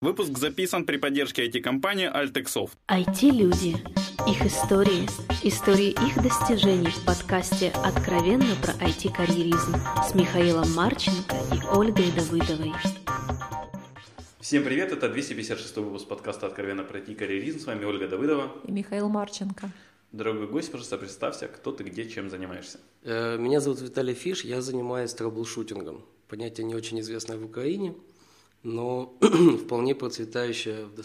Выпуск записан при поддержке IT-компании Altexoft. IT-люди. Их истории. Истории их достижений в подкасте «Откровенно про IT-карьеризм» с Михаилом Марченко и Ольгой Давыдовой. Всем привет, это 256 выпуск подкаста «Откровенно про IT-карьеризм». С вами Ольга Давыдова. И Михаил Марченко. Дорогой гость, пожалуйста, представься, кто ты, где, чем занимаешься. Э, меня зовут Виталий Фиш, я занимаюсь траблшутингом. Понятие не очень известное в Украине – но вполне процветающая в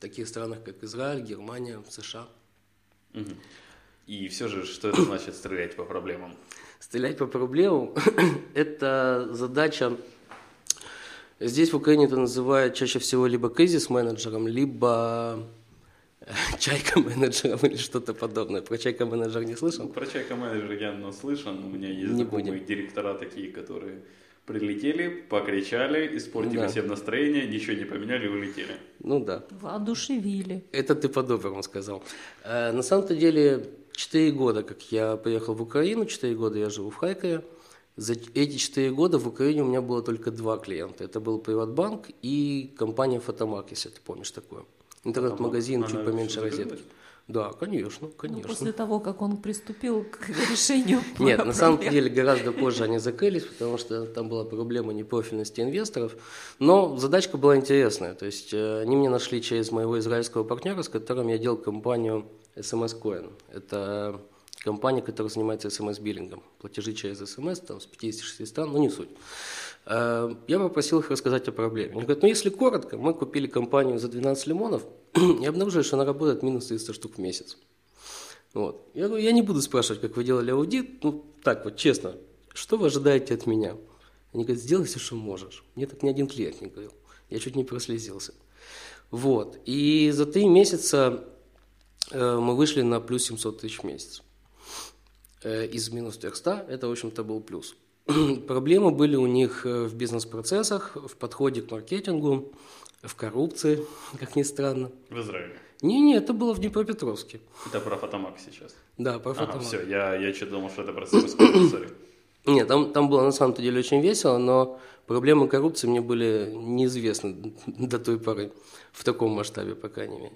таких странах, как Израиль, Германия, США. И все же, что это значит стрелять по проблемам? Стрелять по проблемам – это задача, здесь в Украине это называют чаще всего либо кризис-менеджером, либо чайка-менеджером или что-то подобное. Про чайка-менеджер не слышал? Про чайка-менеджер я наслышан, у меня есть не знакомые будем. директора такие, которые Прилетели, покричали, испортили да. всем настроение, ничего не поменяли, улетели. Ну да. Воодушевили. Это ты по-доброму сказал. Э, на самом-то деле, 4 года, как я приехал в Украину, 4 года я живу в Харькове. За эти 4 года в Украине у меня было только два клиента. Это был Приватбанк и компания Фотомарк, если ты помнишь такое. Интернет-магазин чуть поменьше розетки. Да, конечно, конечно. Ну, после того, как он приступил к решению Нет, на самом деле гораздо позже они закрылись, потому что там была проблема непрофильности инвесторов. Но задачка была интересная. То есть э, они мне нашли через моего израильского партнера, с которым я делал компанию SMS Coin. Это компания, которая занимается SMS-биллингом. Платежи через SMS там, с 56 стран, но не суть. Э, я попросил их рассказать о проблеме. Они говорят, ну если коротко, мы купили компанию за 12 лимонов и обнаружили, что она работает минус 300 штук в месяц. Вот. Я говорю, я не буду спрашивать, как вы делали аудит, ну так вот, честно, что вы ожидаете от меня? Они говорят, сделай все, что можешь. Мне так ни один клиент не говорил. Я чуть не прослезился. Вот. И за три месяца э, мы вышли на плюс 700 тысяч в месяц. Э, из минус 300 это, в общем-то, был плюс. Проблемы были у них э, в бизнес-процессах, в подходе к маркетингу, в коррупции, как ни странно. В Израиле? Не-не, это было в Днепропетровске. Это про фотомак сейчас? Да, про фотомак. Ага, все, я, я что думал, что это про Сибирскую Нет, там, там было на самом деле очень весело, но проблемы коррупции мне были неизвестны до той поры, в таком масштабе, по крайней мере.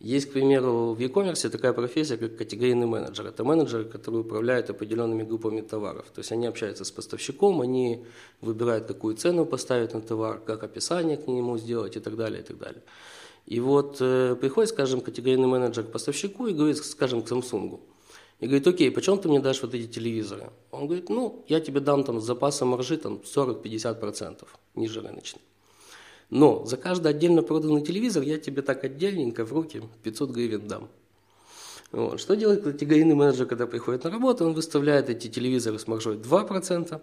Есть, к примеру, в e-commerce такая профессия, как категорийный менеджер. Это менеджеры, которые управляют определенными группами товаров. То есть они общаются с поставщиком, они выбирают, какую цену поставить на товар, как описание к нему сделать и так далее, и так далее. И вот э, приходит, скажем, категорийный менеджер к поставщику и говорит, скажем, к Samsung. И говорит, окей, почем ты мне дашь вот эти телевизоры? Он говорит, ну, я тебе дам там с запасом маржи там 40-50% ниже рыночной. Но за каждый отдельно проданный телевизор я тебе так отдельненько в руки 500 гривен дам. Вот. Что делает категорийный менеджер, когда приходит на работу? Он выставляет эти телевизоры с маржой 2%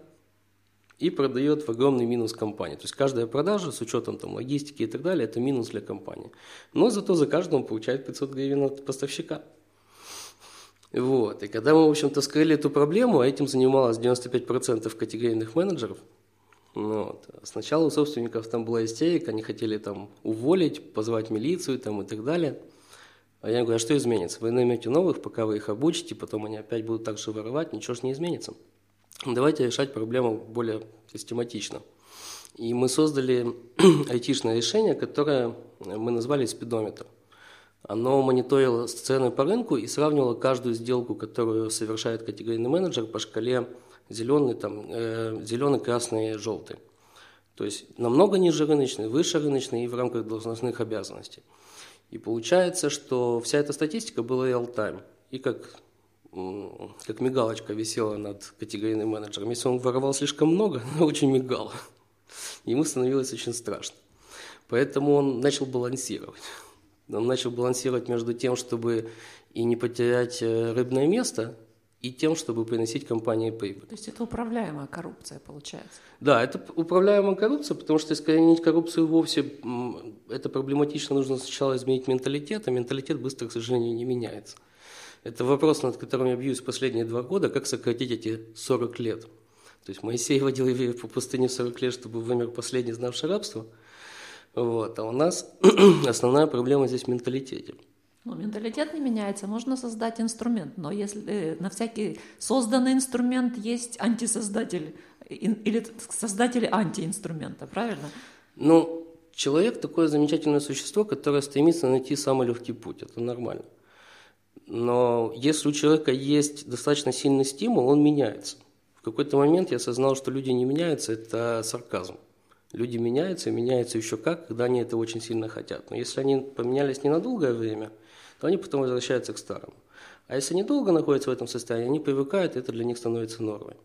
и продает в огромный минус компании. То есть каждая продажа с учетом там, логистики и так далее, это минус для компании. Но зато за каждого он получает 500 гривен от поставщика. Вот. И когда мы, в общем-то, скрыли эту проблему, а этим занималось 95% категорийных менеджеров – ну, вот. Сначала у собственников там была истерика, они хотели там уволить, позвать милицию там, и так далее. А я говорю, а что изменится? Вы наймете новых, пока вы их обучите, потом они опять будут так же воровать, ничего же не изменится. Давайте решать проблему более систематично. И мы создали айтишное решение, которое мы назвали спидометр. Оно мониторило цены по рынку и сравнивало каждую сделку, которую совершает категорийный менеджер по шкале зеленый, там, э, зеленый, красный, желтый. То есть намного ниже рыночный, выше рыночный и в рамках должностных обязанностей. И получается, что вся эта статистика была real-time. И как, как мигалочка висела над категорийным менеджером. Если он воровал слишком много, она очень мигала. Ему становилось очень страшно. Поэтому он начал балансировать. Он начал балансировать между тем, чтобы и не потерять э, рыбное место, и тем, чтобы приносить компании прибыль. То есть это управляемая коррупция получается? Да, это управляемая коррупция, потому что искоренить коррупцию вовсе, это проблематично, нужно сначала изменить менталитет, а менталитет быстро, к сожалению, не меняется. Это вопрос, над которым я бьюсь последние два года, как сократить эти 40 лет. То есть Моисей водил евреев по пустыне 40 лет, чтобы вымер последний, знавший рабство. Вот. А у нас основная проблема здесь в менталитете. Ну, менталитет не меняется, можно создать инструмент, но если э, на всякий созданный инструмент есть антисоздатель или создатели антиинструмента, правильно? Ну, Человек такое замечательное существо, которое стремится найти самый легкий путь. Это нормально. Но если у человека есть достаточно сильный стимул, он меняется. В какой-то момент я осознал, что люди не меняются, это сарказм. Люди меняются, меняются еще как, когда они это очень сильно хотят. Но если они поменялись не на долгое время, то они потом возвращаются к старому. А если они долго находятся в этом состоянии, они привыкают, и это для них становится нормой.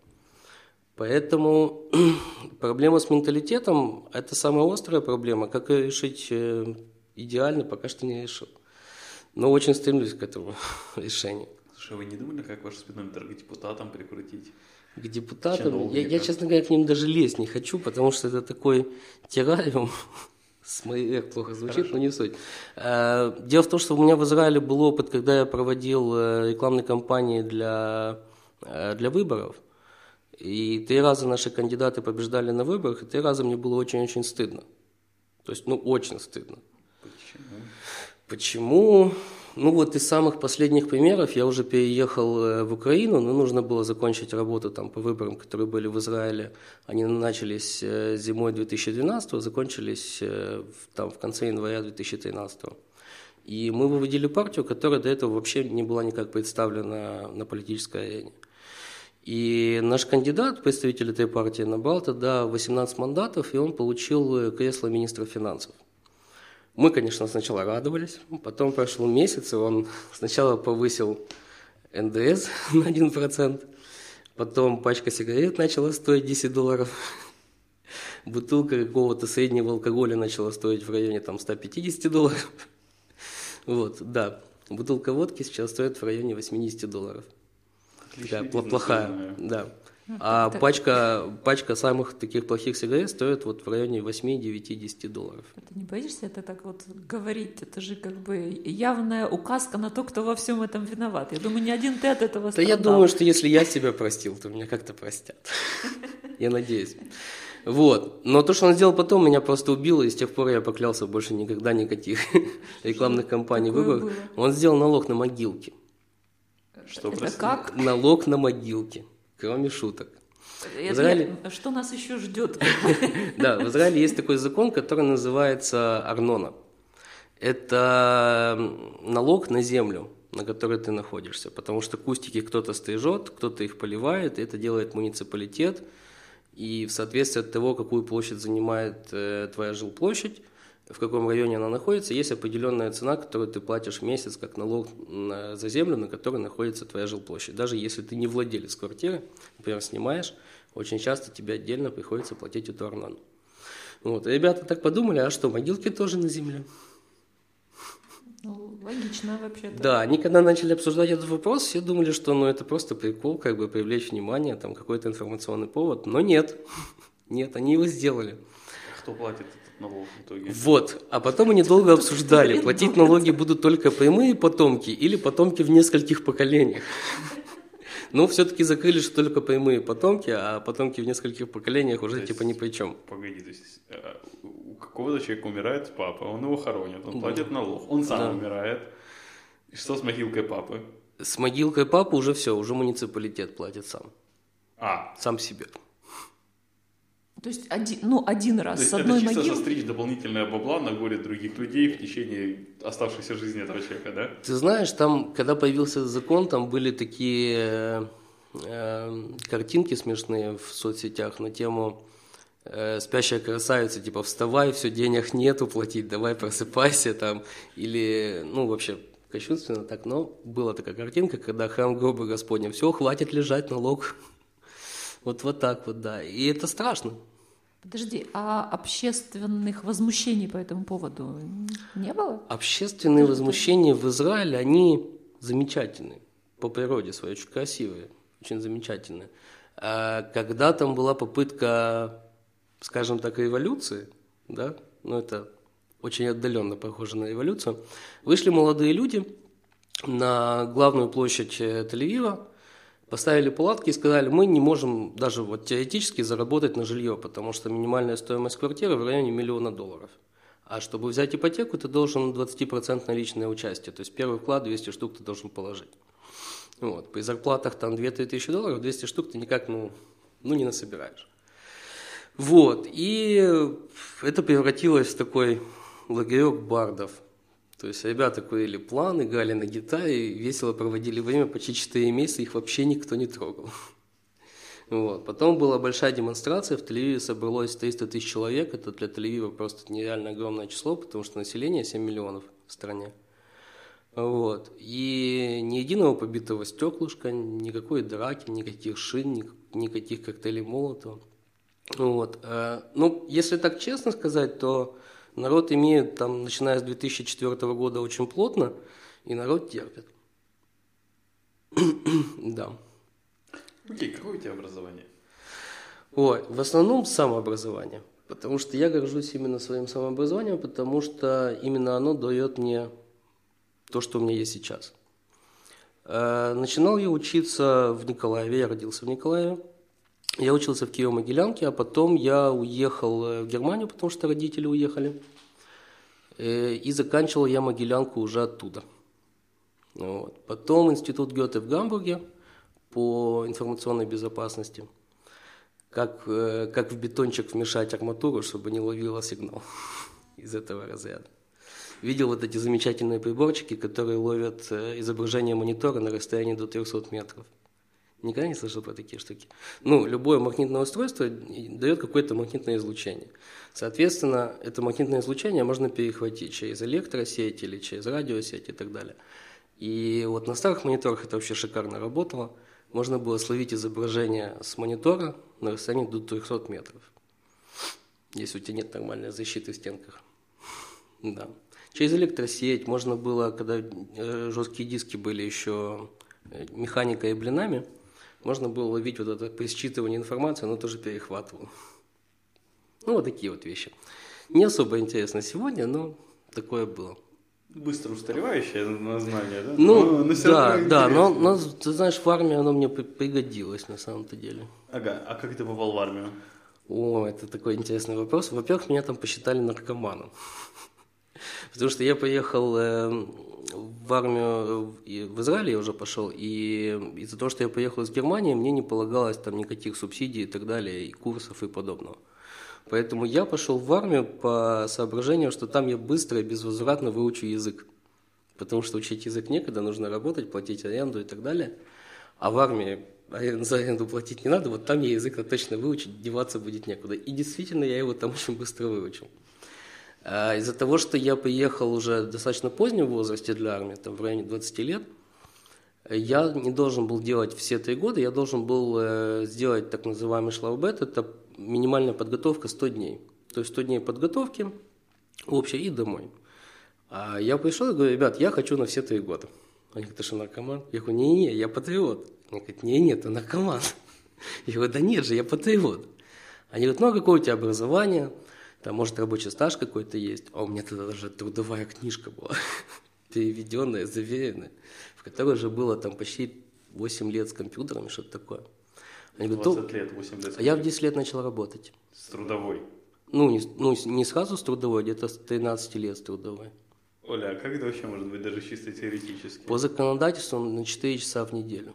Поэтому проблема с менталитетом – это самая острая проблема. Как ее решить э, идеально, пока что не решил. Но очень стремлюсь к этому решению. Слушай, вы не думали, как ваш спидометр к депутатам прикрутить? К депутатам? Я, я, честно говоря, к ним даже лезть не хочу, потому что это такой террариум. С моей плохо звучит, Хорошо. но не суть. Э, дело в том, что у меня в Израиле был опыт, когда я проводил э, рекламные кампании для, для выборов – и три раза наши кандидаты побеждали на выборах, и три раза мне было очень-очень стыдно. То есть, ну, очень стыдно. Почему? Почему? Ну, вот из самых последних примеров я уже переехал э, в Украину, но нужно было закончить работу там по выборам, которые были в Израиле. Они начались э, зимой 2012, закончились э, там в конце января 2013. И мы выводили партию, которая до этого вообще не была никак представлена на политической арене. И наш кандидат, представитель этой партии, набрал тогда 18 мандатов, и он получил кресло министра финансов. Мы, конечно, сначала радовались, потом прошел месяц, и он сначала повысил НДС на 1%, потом пачка сигарет начала стоить 10 долларов, бутылка какого-то среднего алкоголя начала стоить в районе там, 150 долларов. Вот, да, бутылка водки сейчас стоит в районе 80 долларов такая плохая, да. А пачка, пачка самых таких плохих сигарет стоит вот в районе 8, 9, 10 долларов. Ты не боишься это так вот говорить? Это же как бы явная указка на то, кто во всем этом виноват. Я думаю, ни один ты от этого Да я думаю, что если я себя простил, то меня как-то простят. Я надеюсь. Вот. Но то, что он сделал потом, меня просто убило, и с тех пор я поклялся больше никогда никаких рекламных кампаний выборов. Он сделал налог на могилки. Что Это как? Налог на могилки, кроме шуток. в Израиле... Что нас еще ждет? Да, в Израиле есть такой закон, который называется Арнона. Это налог на землю, на которой ты находишься, потому что кустики кто-то стрижет, кто-то их поливает, и это делает муниципалитет, и в соответствии от того, какую площадь занимает э, твоя жилплощадь, в каком районе она находится, есть определенная цена, которую ты платишь в месяц, как налог на, за землю, на которой находится твоя жилплощадь. Даже если ты не владелец квартиры, например, снимаешь, очень часто тебе отдельно приходится платить эту арнану. Вот. И ребята так подумали, а что, могилки тоже на земле? Ну, логично вообще-то. Да, они когда начали обсуждать этот вопрос, все думали, что ну, это просто прикол, как бы привлечь внимание, там какой-то информационный повод, но нет, нет, они его сделали. Кто платит налог в итоге. Вот, а потом они долго обсуждали, платить налоги будут только прямые потомки или потомки в нескольких поколениях. Но ну, все-таки закрыли, что только прямые потомки, а потомки в нескольких поколениях уже типа ни при чем. Погоди, то есть э, у какого-то человека умирает папа, он его хоронит, он платит налог, он сам да. умирает. И что с могилкой папы? С могилкой папы уже все, уже муниципалитет платит сам. А. Сам себе. То есть один, ну, один раз То есть с одной это чисто могилы. застричь дополнительное бабла на горе других людей в течение оставшейся жизни этого человека, да? Ты знаешь, там, когда появился закон, там были такие э, картинки смешные в соцсетях на тему э, спящая красавица, типа вставай, все, денег нету платить, давай просыпайся там, или, ну, вообще кощунственно так, но была такая картинка, когда храм гроба Господня, все, хватит лежать, налог вот, вот так вот, да. И это страшно. Подожди, а общественных возмущений по этому поводу не было? Общественные Что возмущения в Израиле, они замечательные по природе своей, очень красивые, очень замечательные. А когда там была попытка, скажем так, революции, да, ну это очень отдаленно похоже на революцию, вышли молодые люди на главную площадь Тель-Авива, Поставили палатки и сказали, мы не можем даже вот теоретически заработать на жилье, потому что минимальная стоимость квартиры в районе миллиона долларов. А чтобы взять ипотеку, ты должен 20% наличное участие. То есть первый вклад 200 штук ты должен положить. Вот. При зарплатах там 2-3 тысячи долларов 200 штук ты никак ну, ну, не насобираешь. Вот, и это превратилось в такой лагерек бардов. То есть ребята курили планы, играли на гитаре, весело проводили время, почти 4 месяца их вообще никто не трогал. Вот. Потом была большая демонстрация, в Тель-Авиве собралось 300 тысяч человек, это для Тель-Авива просто нереально огромное число, потому что население 7 миллионов в стране. Вот. И ни единого побитого стеклышка, никакой драки, никаких шин, никаких коктейлей молотого. Вот. Э, ну, если так честно сказать, то народ имеет, там, начиная с 2004 года, очень плотно, и народ терпит. да. Окей, какое у тебя образование? Ой, в основном самообразование. Потому что я горжусь именно своим самообразованием, потому что именно оно дает мне то, что у меня есть сейчас. Э, начинал я учиться в Николаеве, я родился в Николаеве. Я учился в Киево-Могилянке, а потом я уехал э, в Германию, потому что родители уехали. Э, и заканчивал я Могилянку уже оттуда. Вот. Потом институт Гёте в Гамбурге по информационной безопасности. Как, как в бетончик вмешать арматуру, чтобы не ловила сигнал из этого разряда видел вот эти замечательные приборчики, которые ловят э, изображение монитора на расстоянии до 300 метров. Никогда не слышал про такие штуки. Ну, любое магнитное устройство дает какое-то магнитное излучение. Соответственно, это магнитное излучение можно перехватить через электросеть или через радиосеть и так далее. И вот на старых мониторах это вообще шикарно работало. Можно было словить изображение с монитора на расстоянии до 300 метров. Если у тебя нет нормальной защиты в стенках. Да. Через электросеть можно было, когда э, жесткие диски были еще э, механикой и блинами, можно было ловить вот это при считывании информации, оно тоже перехватывало. Ну, вот такие вот вещи. Не особо интересно сегодня, но такое было. Быстро устаревающее знание, да? Ну, но, но да, да, но, но, ты знаешь, в армии оно мне пригодилось на самом-то деле. Ага, а как ты попал в армию? О, это такой интересный вопрос. Во-первых, меня там посчитали наркоманом. Потому что я поехал эм, в армию в Израиле, я уже пошел, и из-за того, что я поехал из Германии, мне не полагалось там никаких субсидий и так далее, и курсов и подобного. Поэтому я пошел в армию по соображению, что там я быстро и безвозвратно выучу язык. Потому что учить язык некогда, нужно работать, платить аренду и так далее. А в армии за аренду платить не надо, вот там я язык точно выучить, деваться будет некуда. И действительно, я его там очень быстро выучил. А из-за того, что я приехал уже достаточно позднем возрасте для армии, там в районе 20 лет, я не должен был делать все три года, я должен был э, сделать так называемый шлаубет, это минимальная подготовка 100 дней. То есть 100 дней подготовки общей и домой. А я пришел и говорю, ребят, я хочу на все три года. Они говорят, ты что, наркоман? Я говорю, не-не, я патриот. Они говорят, не-не, ты наркоман. Я говорю, да нет же, я патриот. Они говорят, ну а какое у тебя образование? Там, может, рабочий стаж какой-то есть, а у меня тогда даже трудовая книжка была, переведенная, заверенная, в которой же было там почти 8 лет с компьютерами, что-то такое. Они 20 говорят, лет, 8 лет. А я в 10 лет начал работать. С трудовой? Ну, не, ну, не сразу с трудовой, где-то с 13 лет с трудовой. Оля, а как это вообще может быть даже чисто теоретически? По законодательству на 4 часа в неделю.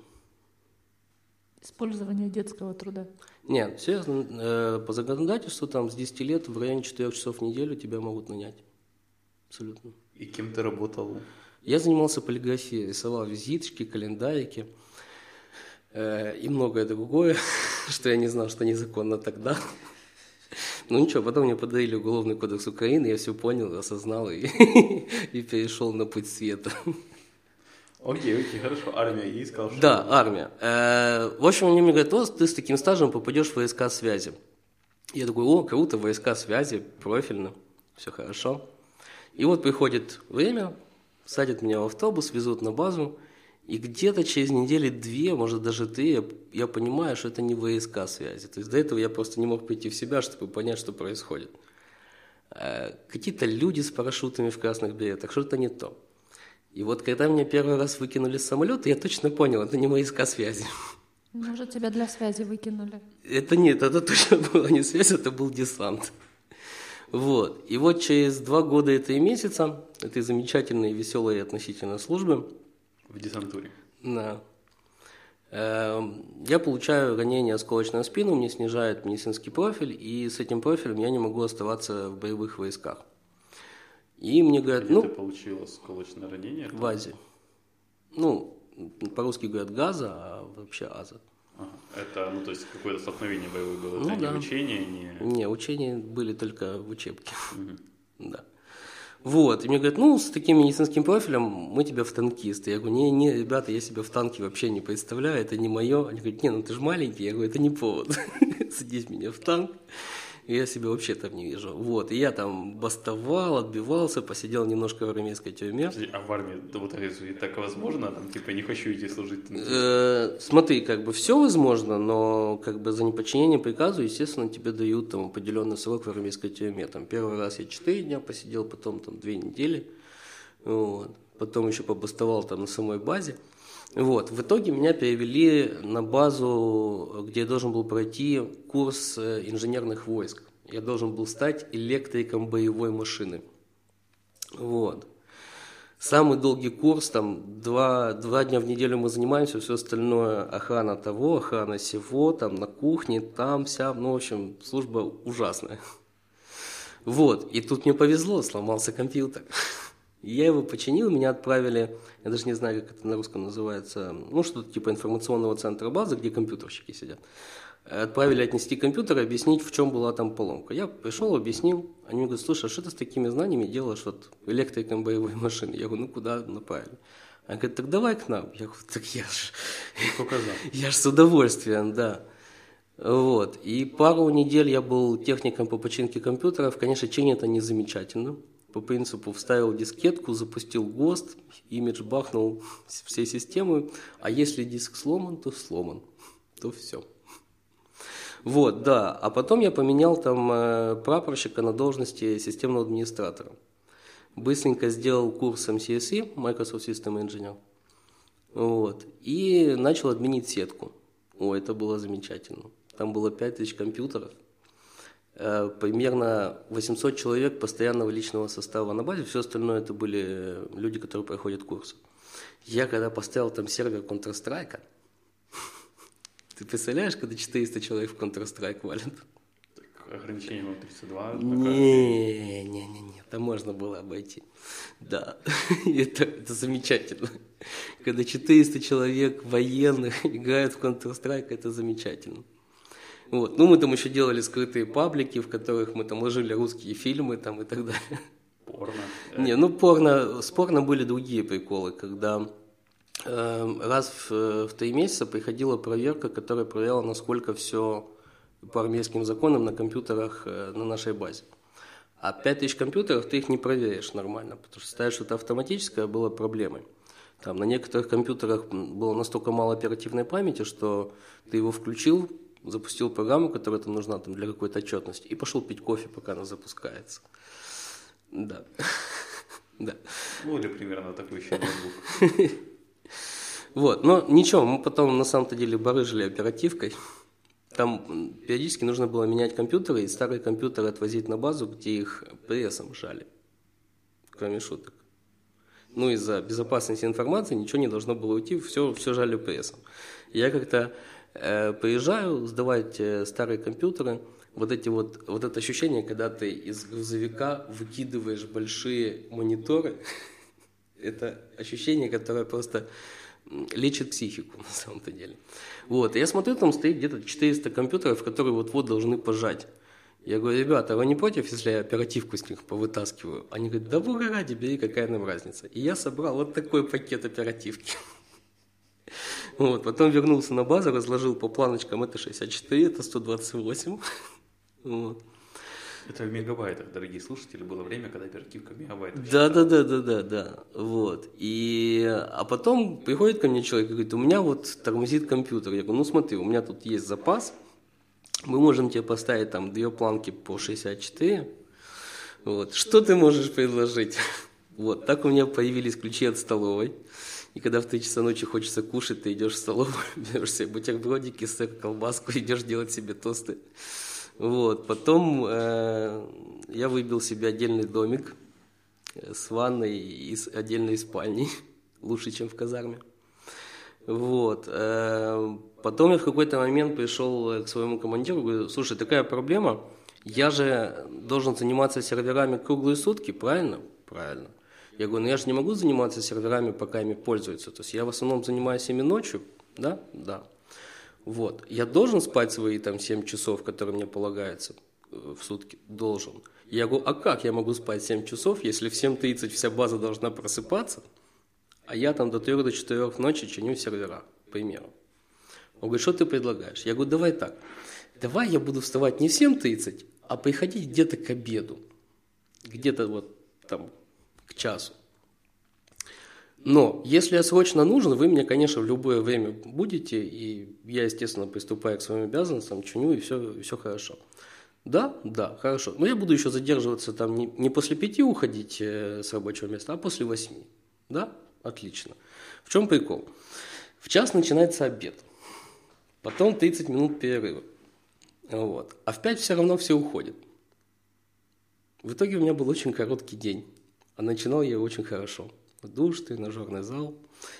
Использование детского труда. Нет, серьезно, э, по законодательству там с 10 лет в районе 4 часов в неделю тебя могут нанять. Абсолютно. И кем ты работал? Я занимался полиграфией, рисовал визиточки, календарики э, и многое другое, что я не знал, что незаконно тогда. Ну ничего, потом мне подарили Уголовный кодекс Украины, я все понял, осознал и, и перешел на путь света. Окей, окей, хорошо. Армия и сказал, что... Да, армия. Э, в общем, они мне говорят, вот ты с таким стажем попадешь в войска связи. Я такой, о, круто, войска связи, профильно, все хорошо. И вот приходит время, садят меня в автобус, везут на базу, и где-то через недели две, может даже три, я, я понимаю, что это не войска связи. То есть до этого я просто не мог прийти в себя, чтобы понять, что происходит. Э, какие-то люди с парашютами в красных беретах, что-то не то. И вот когда меня первый раз выкинули с самолета, я точно понял, это не войска связи. Может, тебя для связи выкинули? Это нет, это точно была не связь, это был десант. Вот. И вот через два года и три месяца этой замечательной, веселой относительно службы... В десантуре. Да. Эм, я получаю ранение осколочной спину, мне снижает медицинский профиль, и с этим профилем я не могу оставаться в боевых войсках. И мне говорят, Где ну... ты получил осколочное ранение? В Азе. Ну, по-русски говорят газа, а вообще аза. Ага. Это, ну, то есть какое-то столкновение боевое было, это ну, не да. учение, не... Не, учения были только в учебке. Угу. Да. Вот, и мне говорят, ну, с таким медицинским профилем мы тебя в танкисты. Я говорю, не, не, ребята, я себя в танке вообще не представляю, это не мое. Они говорят, не, ну ты же маленький. Я говорю, это не повод. Садись меня в танк я себя вообще там не вижу. Вот, и я там бастовал, отбивался, посидел немножко в армейской тюрьме. А в армии вот так возможно? Там типа не хочу идти служить? Э, смотри, как бы все возможно, но как бы за неподчинение приказу, естественно, тебе дают там определенный срок в армейской тюрьме. Там первый раз я 4 дня посидел, потом там 2 недели. Вот. Потом еще побастовал там на самой базе. Вот. В итоге меня перевели на базу, где я должен был пройти курс э, инженерных войск. Я должен был стать электриком боевой машины. Вот. Самый долгий курс, там два, два дня в неделю мы занимаемся, все остальное охрана того, охрана всего, там на кухне, там, вся, ну, в общем, служба ужасная. Вот, и тут мне повезло, сломался компьютер. Я его починил, меня отправили, я даже не знаю, как это на русском называется, ну, что-то типа информационного центра базы, где компьютерщики сидят. Отправили отнести компьютер и объяснить, в чем была там поломка. Я пришел, объяснил, они мне говорят, слушай, а что ты с такими знаниями делаешь вот электриком боевой машины? Я говорю, ну, куда направили? Они говорят, так давай к нам. Я говорю, так я ж... Я ж с удовольствием, да. Вот. И пару недель я был техником по починке компьютеров. Конечно, чинит это не замечательно по принципу вставил дискетку, запустил ГОСТ, имидж бахнул всей системы, а если диск сломан, то сломан, то все. Вот, да. А потом я поменял там э, прапорщика на должности системного администратора. Быстренько сделал курс MCSE, Microsoft System Engineer. Вот. И начал админить сетку. О, это было замечательно. Там было 5000 компьютеров. Э, примерно 800 человек постоянного личного состава на базе, все остальное это были люди, которые проходят курсы. Я когда поставил там сервер Counter-Strike, ты представляешь, когда 400 человек в Counter-Strike валят? Ограничение было 32? Не, не, не, не, там можно было обойти. Да, это, это замечательно. Когда 400 человек военных играют в Counter-Strike, это замечательно. Вот. Ну, мы там еще делали скрытые паблики, в которых мы там ложили русские фильмы там и так далее. Порно. Не, ну порно, с порно были другие приколы, когда э, раз в, в три месяца приходила проверка, которая проверяла, насколько все по армейским законам на компьютерах э, на нашей базе. А 5000 компьютеров ты их не проверишь нормально, потому что ставишь что-то автоматическое было проблемой. Там на некоторых компьютерах было настолько мало оперативной памяти, что ты его включил, запустил программу, которая там нужна там, для какой-то отчетности, и пошел пить кофе, пока она запускается. Да. да. Ну, или примерно такой еще. Вот, но ничего, мы потом на самом-то деле барыжили оперативкой. Там периодически нужно было менять компьютеры и старые компьютеры отвозить на базу, где их прессом жали. Кроме шуток. Ну, из-за безопасности информации ничего не должно было уйти, все, все жали прессом. Я как-то приезжаю сдавать э, старые компьютеры, вот эти вот, вот это ощущение, когда ты из грузовика выкидываешь большие мониторы, это ощущение, которое просто лечит психику на самом-то деле. Вот, я смотрю, там стоит где-то 400 компьютеров, которые вот-вот должны пожать. Я говорю, ребята, вы не против, если я оперативку с них повытаскиваю? Они говорят, да бога ради, бери, какая нам разница. И я собрал вот такой пакет оперативки. Вот, потом вернулся на базу, разложил по планочкам, это 64, это 128. Вот. Это в мегабайтах, дорогие слушатели, было время, когда оперативка мегабайтов. Да, да, да, да, да, да. Вот. И, а потом приходит ко мне человек и говорит, у меня вот тормозит компьютер. Я говорю, ну смотри, у меня тут есть запас, мы можем тебе поставить там две планки по 64. Вот. Что ты можешь предложить? Вот, так у меня появились ключи от столовой. И когда в 3 часа ночи хочется кушать, ты идешь в столовую, берешь себе бутербродики, сыр, колбаску, идешь делать себе тосты. Вот. Потом э, я выбил себе отдельный домик с ванной и с отдельной спальней, лучше, чем в казарме. Вот. Э, потом я в какой-то момент пришел к своему командиру, говорю, слушай, такая проблема, я же должен заниматься серверами круглые сутки, правильно? Правильно. Я говорю, ну я же не могу заниматься серверами, пока ими пользуются. То есть я в основном занимаюсь ими ночью, да? Да. Вот. Я должен спать свои там 7 часов, которые мне полагаются э, в сутки? Должен. Я говорю, а как я могу спать 7 часов, если в 7.30 вся база должна просыпаться, а я там до 3 до 4 ночи чиню сервера, к примеру. Он говорит, что ты предлагаешь? Я говорю, давай так, давай я буду вставать не в 7.30, а приходить где-то к обеду, где-то вот там к часу. Но если я срочно нужен, вы мне, конечно, в любое время будете, и я, естественно, приступаю к своим обязанностям, чиню, и все, все хорошо. Да, да, хорошо. Но я буду еще задерживаться там не, не после пяти уходить э, с рабочего места, а после восьми. Да? Отлично. В чем прикол? В час начинается обед. Потом 30 минут перерыва. Вот. А в 5 все равно все уходят. В итоге у меня был очень короткий день. Начинал я очень хорошо. В душ, тренажерный зал,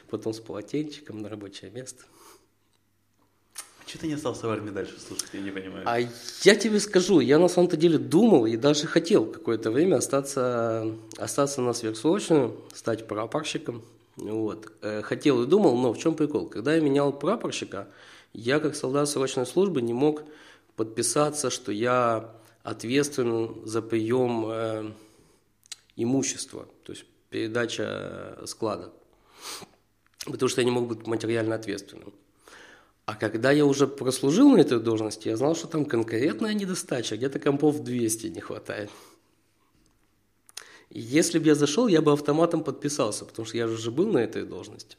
потом с полотенчиком на рабочее место. Что ты не остался в армии дальше слушать, я не понимаю. А я тебе скажу, я на самом-то деле думал и даже хотел какое-то время остаться, остаться на сверхсрочную, стать прапорщиком. Вот. Э, хотел и думал, но в чем прикол? Когда я менял прапорщика, я как солдат срочной службы не мог подписаться, что я ответственен за прием э, имущества, то есть передача склада, потому что я не мог быть материально ответственным. А когда я уже прослужил на этой должности, я знал, что там конкретная недостача, где-то компов 200 не хватает. Если бы я зашел, я бы автоматом подписался, потому что я же уже был на этой должности.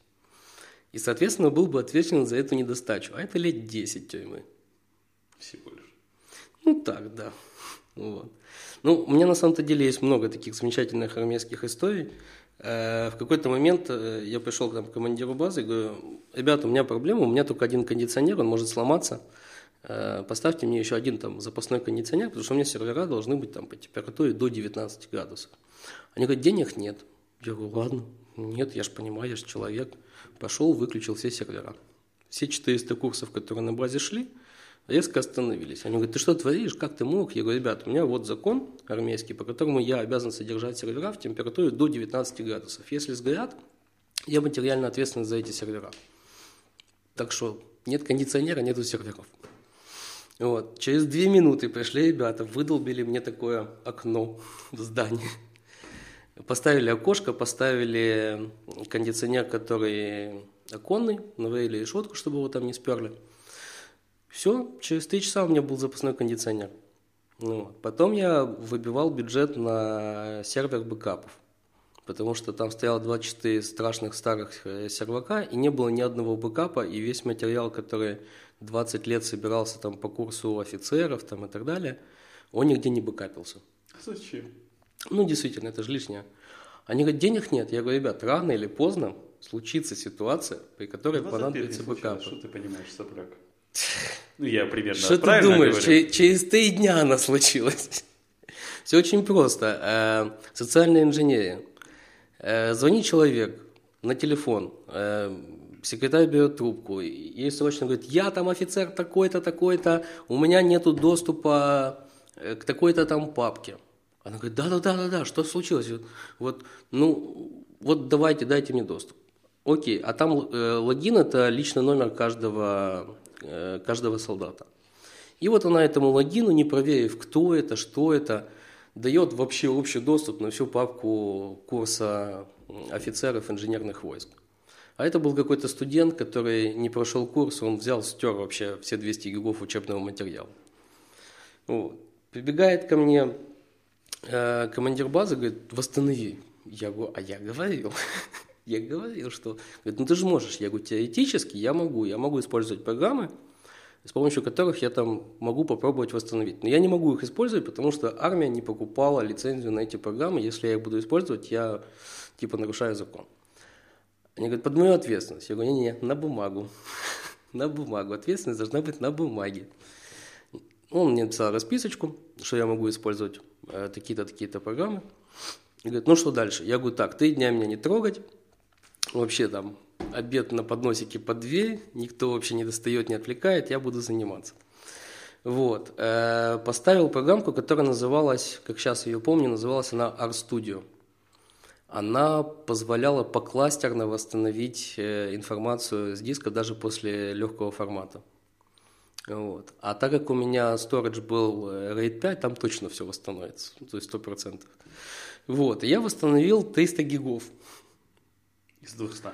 И, соответственно, был бы ответственен за эту недостачу. А это лет 10 тюрьмы. Всего лишь. Ну так, да. Вот. Ну, у меня на самом-то деле есть много таких замечательных армейских историй. Э, в какой-то момент э, я пришел к командиру базы и говорю, ребята, у меня проблема, у меня только один кондиционер, он может сломаться. Э, поставьте мне еще один там запасной кондиционер, потому что у меня сервера должны быть там по температуре до 19 градусов. Они говорят, денег нет. Я говорю, ладно, нет, я же понимаю, я же человек. Пошел, выключил все сервера. Все 400 курсов, которые на базе шли, резко остановились. Они говорят, ты что творишь, как ты мог? Я говорю, ребят, у меня вот закон армейский, по которому я обязан содержать сервера в температуре до 19 градусов. Если сгорят, я материально ответственен за эти сервера. Так что нет кондиционера, нету серверов. Вот. Через две минуты пришли ребята, выдолбили мне такое окно в здании. Поставили окошко, поставили кондиционер, который оконный, наварили решетку, чтобы его там не сперли. Все, через три часа у меня был запасной кондиционер. Ну, потом я выбивал бюджет на сервер бэкапов, потому что там стояло 24 страшных старых э, сервака, и не было ни одного бэкапа, и весь материал, который 20 лет собирался там по курсу офицеров там, и так далее, он нигде не бэкапился. Зачем? Ну, действительно, это же лишнее. Они говорят, денег нет. Я говорю, ребят, рано или поздно случится ситуация, при которой понадобится бэкап. Что ты понимаешь, Сапрак? Ну, я примерно Что ты думаешь, говорю? через три дня она случилась? Все очень просто. Э, социальная инженерия. Э, звонит человек на телефон, э, секретарь берет трубку, ей срочно говорит, я там офицер такой-то, такой-то, у меня нету доступа к такой-то там папке. Она говорит, да-да-да-да-да, что случилось? Вот, ну, вот давайте, дайте мне доступ. Окей, а там э, логин – это личный номер каждого каждого солдата. И вот она этому логину, не проверив, кто это, что это, дает вообще общий доступ на всю папку курса офицеров инженерных войск. А это был какой-то студент, который не прошел курс, он взял, стер вообще все 200 гигов учебного материала. Вот. Прибегает ко мне э, командир базы, говорит, восстанови. Я говорю, а я говорил. Я говорил, что... Говорит, ну ты же можешь. Я говорю, теоретически я могу. Я могу использовать программы, с помощью которых я там могу попробовать восстановить. Но я не могу их использовать, потому что армия не покупала лицензию на эти программы. Если я их буду использовать, я типа нарушаю закон. Они говорят, под мою ответственность. Я говорю, не-не, на бумагу. на бумагу. Ответственность должна быть на бумаге. Он мне написал расписочку, что я могу использовать э, такие-то, такие-то программы. И говорит, ну что дальше? Я говорю, так, три дня меня не трогать, вообще там обед на подносике под дверь, никто вообще не достает, не отвлекает, я буду заниматься. Вот. Э, поставил программку, которая называлась, как сейчас ее помню, называлась она RStudio. Она позволяла покластерно восстановить э, информацию с диска даже после легкого формата. Вот. А так как у меня storage был э, RAID 5, там точно все восстановится, то есть 100%. Вот. Я восстановил 300 гигов. Из 200?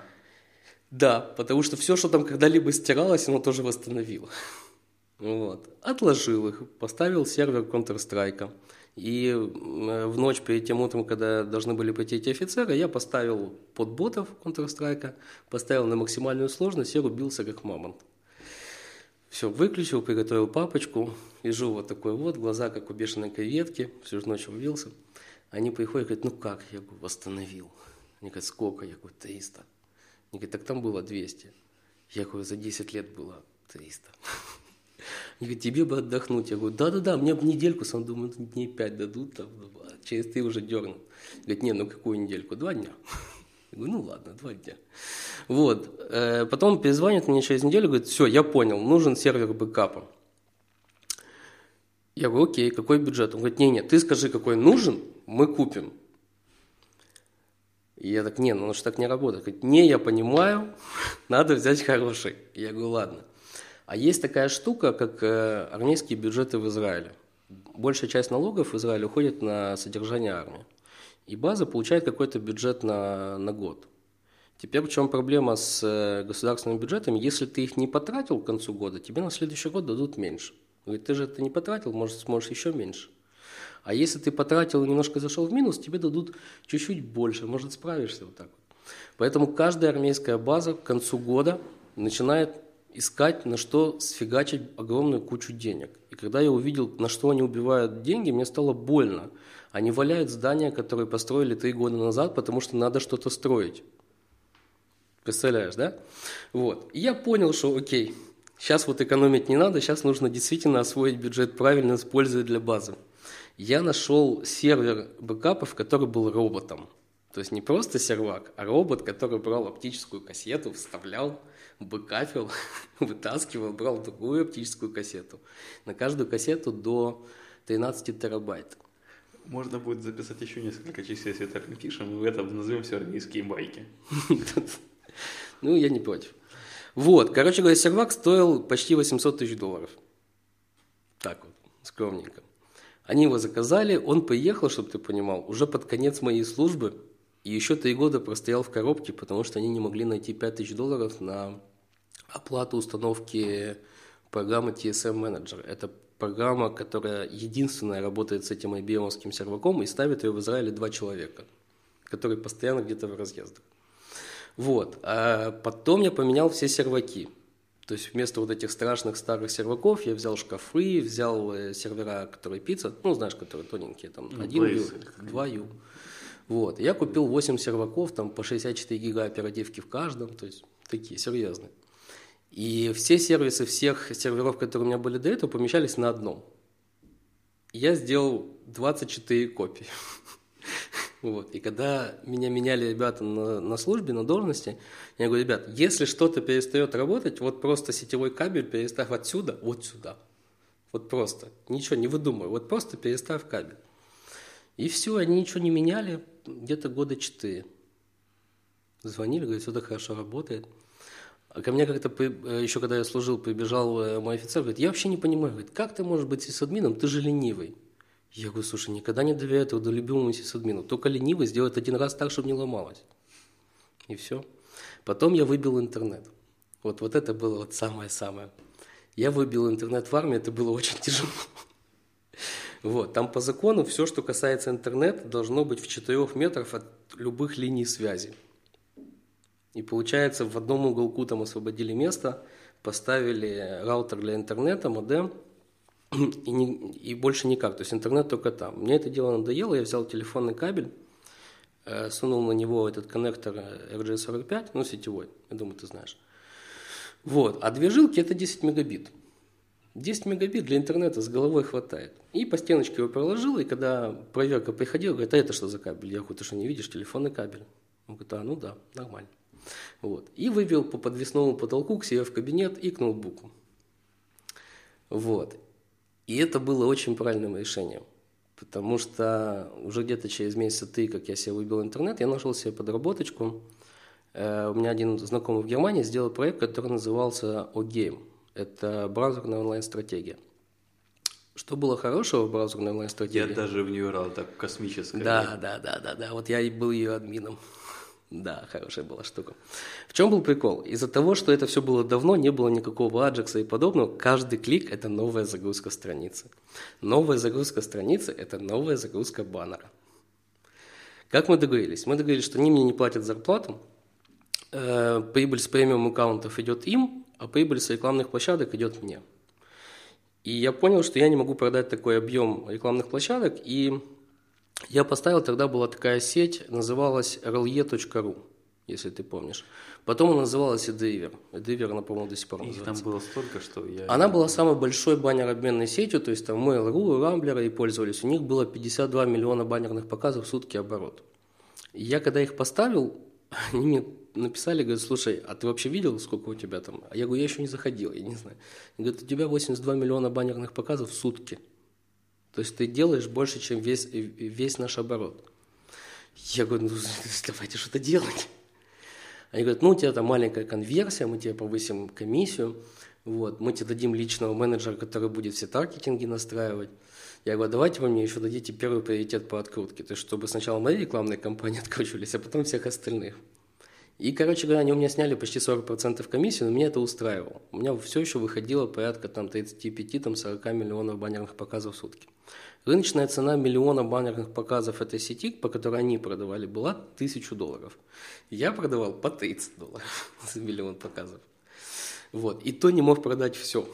Да, потому что все, что там когда-либо стиралось, оно тоже восстановило. Вот. Отложил их, поставил сервер Counter-Strike. И в ночь перед тем утром, когда должны были пойти эти офицеры, я поставил под ботов Counter-Strike, поставил на максимальную сложность и рубился как мамонт. Все, выключил, приготовил папочку, лежу вот такой вот, глаза как у бешеной креветки, всю ночь рубился. Они приходят и говорят, ну как? Я говорю, восстановил. Они говорят, сколько? Я говорю, 300. Они говорят, так там было 200. Я говорю, за 10 лет было 300. Они говорят, тебе бы отдохнуть. Я говорю, да-да-да, мне бы недельку, сам думаю, дней пять дадут, там, а через ты уже дернут. Говорит, не, ну какую недельку? Два дня. Я говорю, ну ладно, два дня. Вот. Э, потом перезвонит мне через неделю, говорит, все, я понял, нужен сервер бэкапа. Я говорю, окей, какой бюджет? Он говорит, не-не, ты скажи, какой нужен, мы купим. И я так, не, ну что так не работает. Говорит, не, я понимаю, надо взять хороший. Я говорю, ладно. А есть такая штука, как э, армейские бюджеты в Израиле. Большая часть налогов в Израиле уходит на содержание армии. И база получает какой-то бюджет на, на год. Теперь в чем проблема с э, государственными бюджетами? Если ты их не потратил к концу года, тебе на следующий год дадут меньше. Говорит, ты же это не потратил, может, сможешь еще меньше. А если ты потратил и немножко зашел в минус, тебе дадут чуть-чуть больше, может, справишься вот так вот. Поэтому каждая армейская база к концу года начинает искать, на что сфигачить огромную кучу денег. И когда я увидел, на что они убивают деньги, мне стало больно. Они валяют здания, которые построили три года назад, потому что надо что-то строить. Представляешь, да? Вот. И я понял, что окей, сейчас вот экономить не надо, сейчас нужно действительно освоить бюджет правильно, использовать для базы. Я нашел сервер бэкапов, который был роботом. То есть не просто сервак, а робот, который брал оптическую кассету, вставлял, бэкапил, вытаскивал, брал другую оптическую кассету. На каждую кассету до 13 терабайт. Можно будет записать еще несколько частей, если это пишем, и в этом назовем все армейские байки. Ну, я не против. Вот, короче говоря, сервак стоил почти 800 тысяч долларов. Так вот, скромненько. Они его заказали, он поехал, чтобы ты понимал, уже под конец моей службы, и еще три года простоял в коробке, потому что они не могли найти 5 тысяч долларов на оплату установки программы TSM Manager. Это программа, которая единственная работает с этим IBM серваком и ставит ее в Израиле два человека, которые постоянно где-то в разъездах. Вот. А потом я поменял все серваки. То есть вместо вот этих страшных старых серваков я взял шкафы, взял э, сервера, которые пицца, ну, знаешь, которые тоненькие, там, ну, один ю, два ю. Вот. Я купил 8 серваков, там, по 64 гига оперативки в каждом, то есть такие серьезные. И все сервисы всех серверов, которые у меня были до этого, помещались на одном. Я сделал 24 копии. Вот. И когда меня меняли ребята на, на службе, на должности, я говорю, ребят, если что-то перестает работать, вот просто сетевой кабель переставь отсюда вот сюда. Вот просто. Ничего не выдумывай. Вот просто переставь кабель. И все, они ничего не меняли где-то года четыре. Звонили, говорят, все так хорошо работает. А ко мне как-то, э, еще когда я служил, прибежал э, мой офицер, говорит, я вообще не понимаю, говорит, как ты можешь быть сисадмином, ты же ленивый. Я говорю, слушай, никогда не доверяю этого до любимому сисадмину, только ленивый сделает один раз так, чтобы не ломалось. И все. Потом я выбил интернет. Вот, вот это было вот самое-самое. Я выбил интернет в армии, это было очень тяжело. Вот, там по закону все, что касается интернета, должно быть в 4 метрах от любых линий связи. И получается, в одном уголку там освободили место, поставили раутер для интернета, модем, и, не, и больше никак. То есть интернет только там. Мне это дело надоело, я взял телефонный кабель, э, сунул на него этот коннектор RJ45, ну, сетевой, я думаю, ты знаешь. Вот. А две жилки это 10 мегабит. 10 мегабит для интернета с головой хватает. И по стеночке его проложил, и когда проверка приходила, говорит, а это что за кабель? Я говорю, ты что, не видишь, телефонный кабель? Он говорит, а, ну да, нормально. Вот. И вывел по подвесному потолку к себе в кабинет и к ноутбуку. Вот. И это было очень правильным решением. Потому что уже где-то через месяца три, как я себе выбил интернет, я нашел себе подработочку. Э, у меня один знакомый в Германии сделал проект, который назывался OGame. Это браузерная онлайн-стратегия. Что было хорошего в браузерной онлайн-стратегии? Я даже в нее играл, так космическая. Да, да, да, да, да. Вот я и был ее админом. Да, хорошая была штука. В чем был прикол? Из-за того, что это все было давно, не было никакого аджекса и подобного, каждый клик – это новая загрузка страницы. Новая загрузка страницы – это новая загрузка баннера. Как мы договорились? Мы договорились, что они мне не платят зарплату, э, прибыль с премиум аккаунтов идет им, а прибыль с рекламных площадок идет мне. И я понял, что я не могу продать такой объем рекламных площадок, и я поставил, тогда была такая сеть, называлась rle.ru, если ты помнишь. Потом она называлась Edeaver. Edeaver, она, по-моему, до сих пор Их там было столько, что я... Она была самой большой баннер-обменной сетью, то есть там Mail.ru, Рамблеры и пользовались. У них было 52 миллиона баннерных показов в сутки оборот. И я когда их поставил, они мне написали, говорят, слушай, а ты вообще видел, сколько у тебя там? А я говорю, я еще не заходил, я не знаю. Они говорят, у тебя 82 миллиона баннерных показов в сутки. То есть ты делаешь больше, чем весь, весь наш оборот. Я говорю, ну давайте что-то делать. Они говорят, ну у тебя там маленькая конверсия, мы тебе повысим комиссию, вот, мы тебе дадим личного менеджера, который будет все таргетинги настраивать. Я говорю, давайте вы мне еще дадите первый приоритет по открутке, то есть чтобы сначала мои рекламные кампании откручивались, а потом всех остальных. И, короче говоря, они у меня сняли почти 40% комиссии, но меня это устраивало. У меня все еще выходило порядка там, 35-40 миллионов баннерных показов в сутки. Рыночная цена миллиона баннерных показов этой сети, по которой они продавали, была 1000 долларов. Я продавал по 30 долларов за миллион показов. Вот. И то не мог продать все.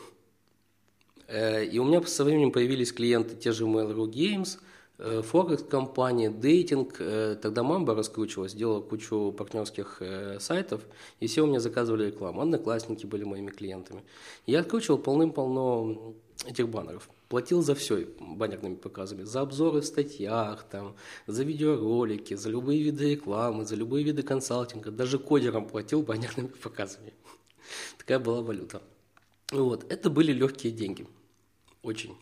Э, и у меня со временем появились клиенты, те же Mail.ru Games – Э, Форекс-компания, дейтинг, э, тогда Мамба раскручивалась, делала кучу партнерских э, сайтов, и все у меня заказывали рекламу. Одноклассники были моими клиентами. Я откручивал полным-полно этих баннеров. Платил за все баннерными показами, за обзоры в статьях, там, за видеоролики, за любые виды рекламы, за любые виды консалтинга. Даже кодерам платил баннерными показами. Такая была валюта. Вот. Это были легкие деньги. Очень.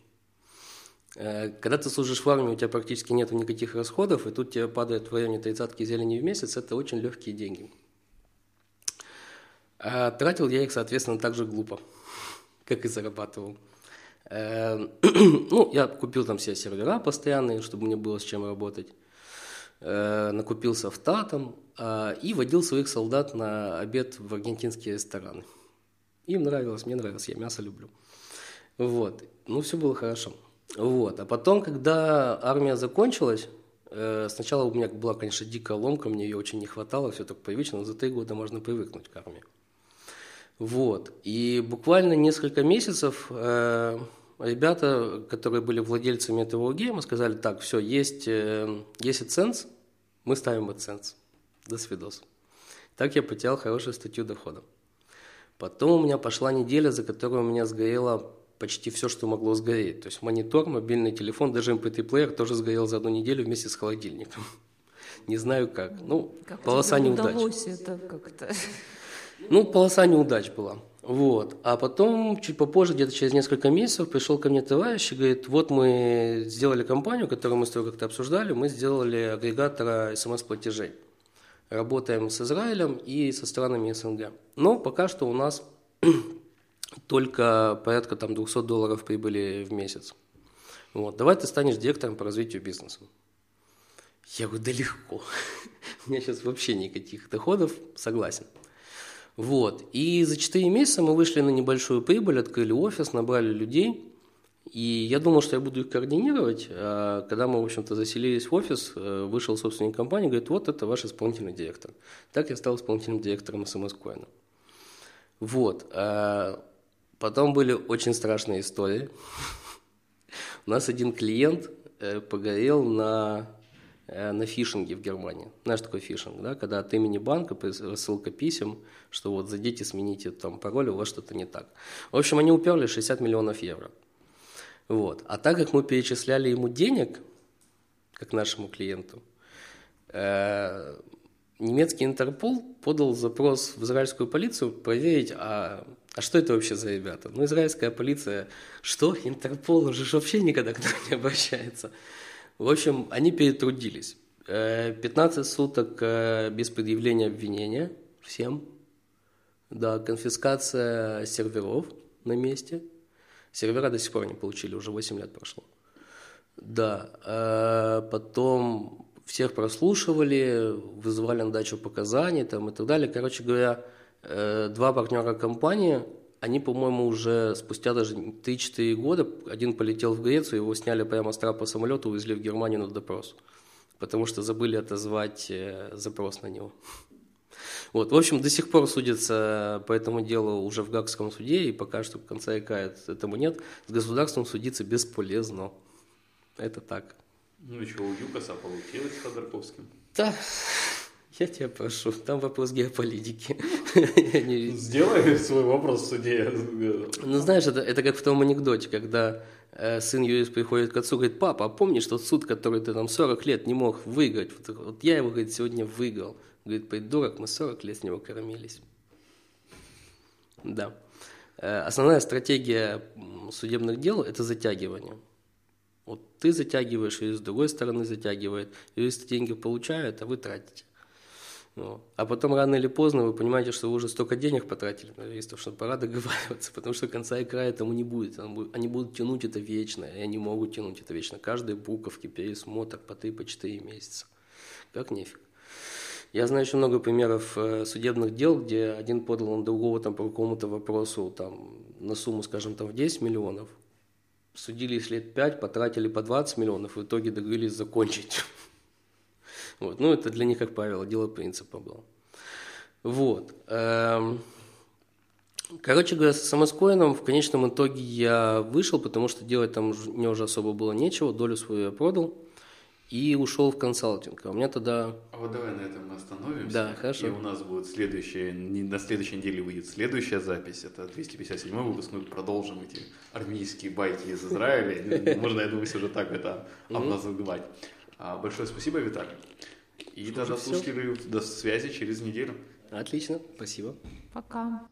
Э, когда ты служишь в армии, у тебя практически нет никаких расходов, и тут тебе падает в районе тридцатки зелени в месяц, это очень легкие деньги. А тратил я их, соответственно, так же глупо, как и зарабатывал. Э, ну, я купил там все сервера постоянные, чтобы мне было с чем работать. Э, накупил софта там и водил своих солдат на обед в аргентинские рестораны. Им нравилось, мне нравилось, я мясо люблю. Вот. Ну, все было хорошо. Вот. А потом, когда армия закончилась, э, сначала у меня была, конечно, дикая ломка, мне ее очень не хватало, все так привычно, но за три года можно привыкнуть к армии. Вот. И буквально несколько месяцев э, ребята, которые были владельцами этого гейма, сказали, так, все, есть, э, есть AdSense, мы ставим AdSense. До свидос. Так я потерял хорошую статью дохода. Потом у меня пошла неделя, за которую у меня сгорело почти все, что могло сгореть. То есть монитор, мобильный телефон, даже MP3-плеер эм тоже сгорел за одну неделю вместе с холодильником. Не знаю как. Ну, как полоса неудач. удалось это как-то? Ну, полоса неудач была. Вот. А потом, чуть попозже, где-то через несколько месяцев, пришел ко мне товарищ и говорит, вот мы сделали компанию, которую мы с тобой как-то обсуждали, мы сделали агрегатора смс-платежей. Работаем с Израилем и со странами СНГ. Но пока что у нас только порядка там 200 долларов прибыли в месяц. Вот. Давай ты станешь директором по развитию бизнеса. Я говорю, да легко. У меня сейчас вообще никаких доходов, согласен. Вот. И за 4 месяца мы вышли на небольшую прибыль, открыли офис, набрали людей. И я думал, что я буду их координировать. А когда мы, в общем-то, заселились в офис, э, вышел собственник компании, говорит, вот это ваш исполнительный директор. Так я стал исполнительным директором СМС Коина. Вот. А Потом были очень страшные истории. У нас один клиент э, погорел на, на фишинге в Германии. Знаешь, такой фишинг, да? Когда от имени банка рассылка писем, что вот зайдите, смените там пароль, у вас что-то не так. В общем, они уперли 60 миллионов евро. Вот. А так как мы перечисляли ему денег, как нашему клиенту, э, немецкий Интерпол подал запрос в израильскую полицию проверить, а, а что это вообще за ребята? Ну, израильская полиция, что? Интерпол, он же вообще никогда к нам не обращается. В общем, они перетрудились. 15 э, суток э, без предъявления обвинения всем. Да, конфискация серверов на месте. Сервера до сих пор не получили, уже 8 лет прошло. Да, э, потом всех прослушивали, вызывали на дачу показаний там, и так далее. Короче говоря, два партнера компании, они, по-моему, уже спустя даже 3-4 года, один полетел в Грецию, его сняли прямо с трапа самолета, увезли в Германию на допрос потому что забыли отозвать э, запрос на него. Вот, в общем, до сих пор судится по этому делу уже в Гагском суде, и пока что конца и кает этому нет. С государством судиться бесполезно. Это так. Ну и что, у ЮКОСа получилось с Ходорковским? Да, я тебя прошу, там вопрос геополитики. Сделай свой вопрос в суде. Ну, знаешь, это, это как в том анекдоте, когда Э, сын юрист приходит к отцу, говорит, папа, а помнишь тот суд, который ты там 40 лет не мог выиграть? Вот, вот я его, говорит, сегодня выиграл. Говорит, придурок, мы 40 лет с него кормились. Да. Э, основная стратегия судебных дел – это затягивание. Вот ты затягиваешь, и с другой стороны затягивает. Юристы деньги получают, а вы тратите. Ну, а потом рано или поздно вы понимаете, что вы уже столько денег потратили на юристов, что пора договариваться, потому что конца и края этому не будет. Они будут тянуть это вечно, и они могут тянуть это вечно. Каждой буковки пересмотр по 3 по 4 месяца. Как нефиг. Я знаю еще много примеров э, судебных дел, где один подал на другого там, по какому-то вопросу там, на сумму, скажем, там, в 10 миллионов. Судились лет 5, потратили по 20 миллионов, в итоге договорились закончить. Вот. Ну, это для них, как правило, дело принципа было. Вот. Эм, короче говоря, с Самоскоином в конечном итоге я вышел, потому что делать там мне уже особо было нечего, долю свою я продал и ушел в консалтинг. А у меня тогда... А вот давай на этом мы остановимся. Да, хорошо. И у нас будет следующая, на следующей неделе выйдет следующая запись, это 257 выпуск, мы продолжим эти армейские байки из Израиля. Можно, я думаю, уже так это обназывать. А, большое спасибо, Виталий. И до, до, до связи через неделю. Отлично, спасибо. Пока.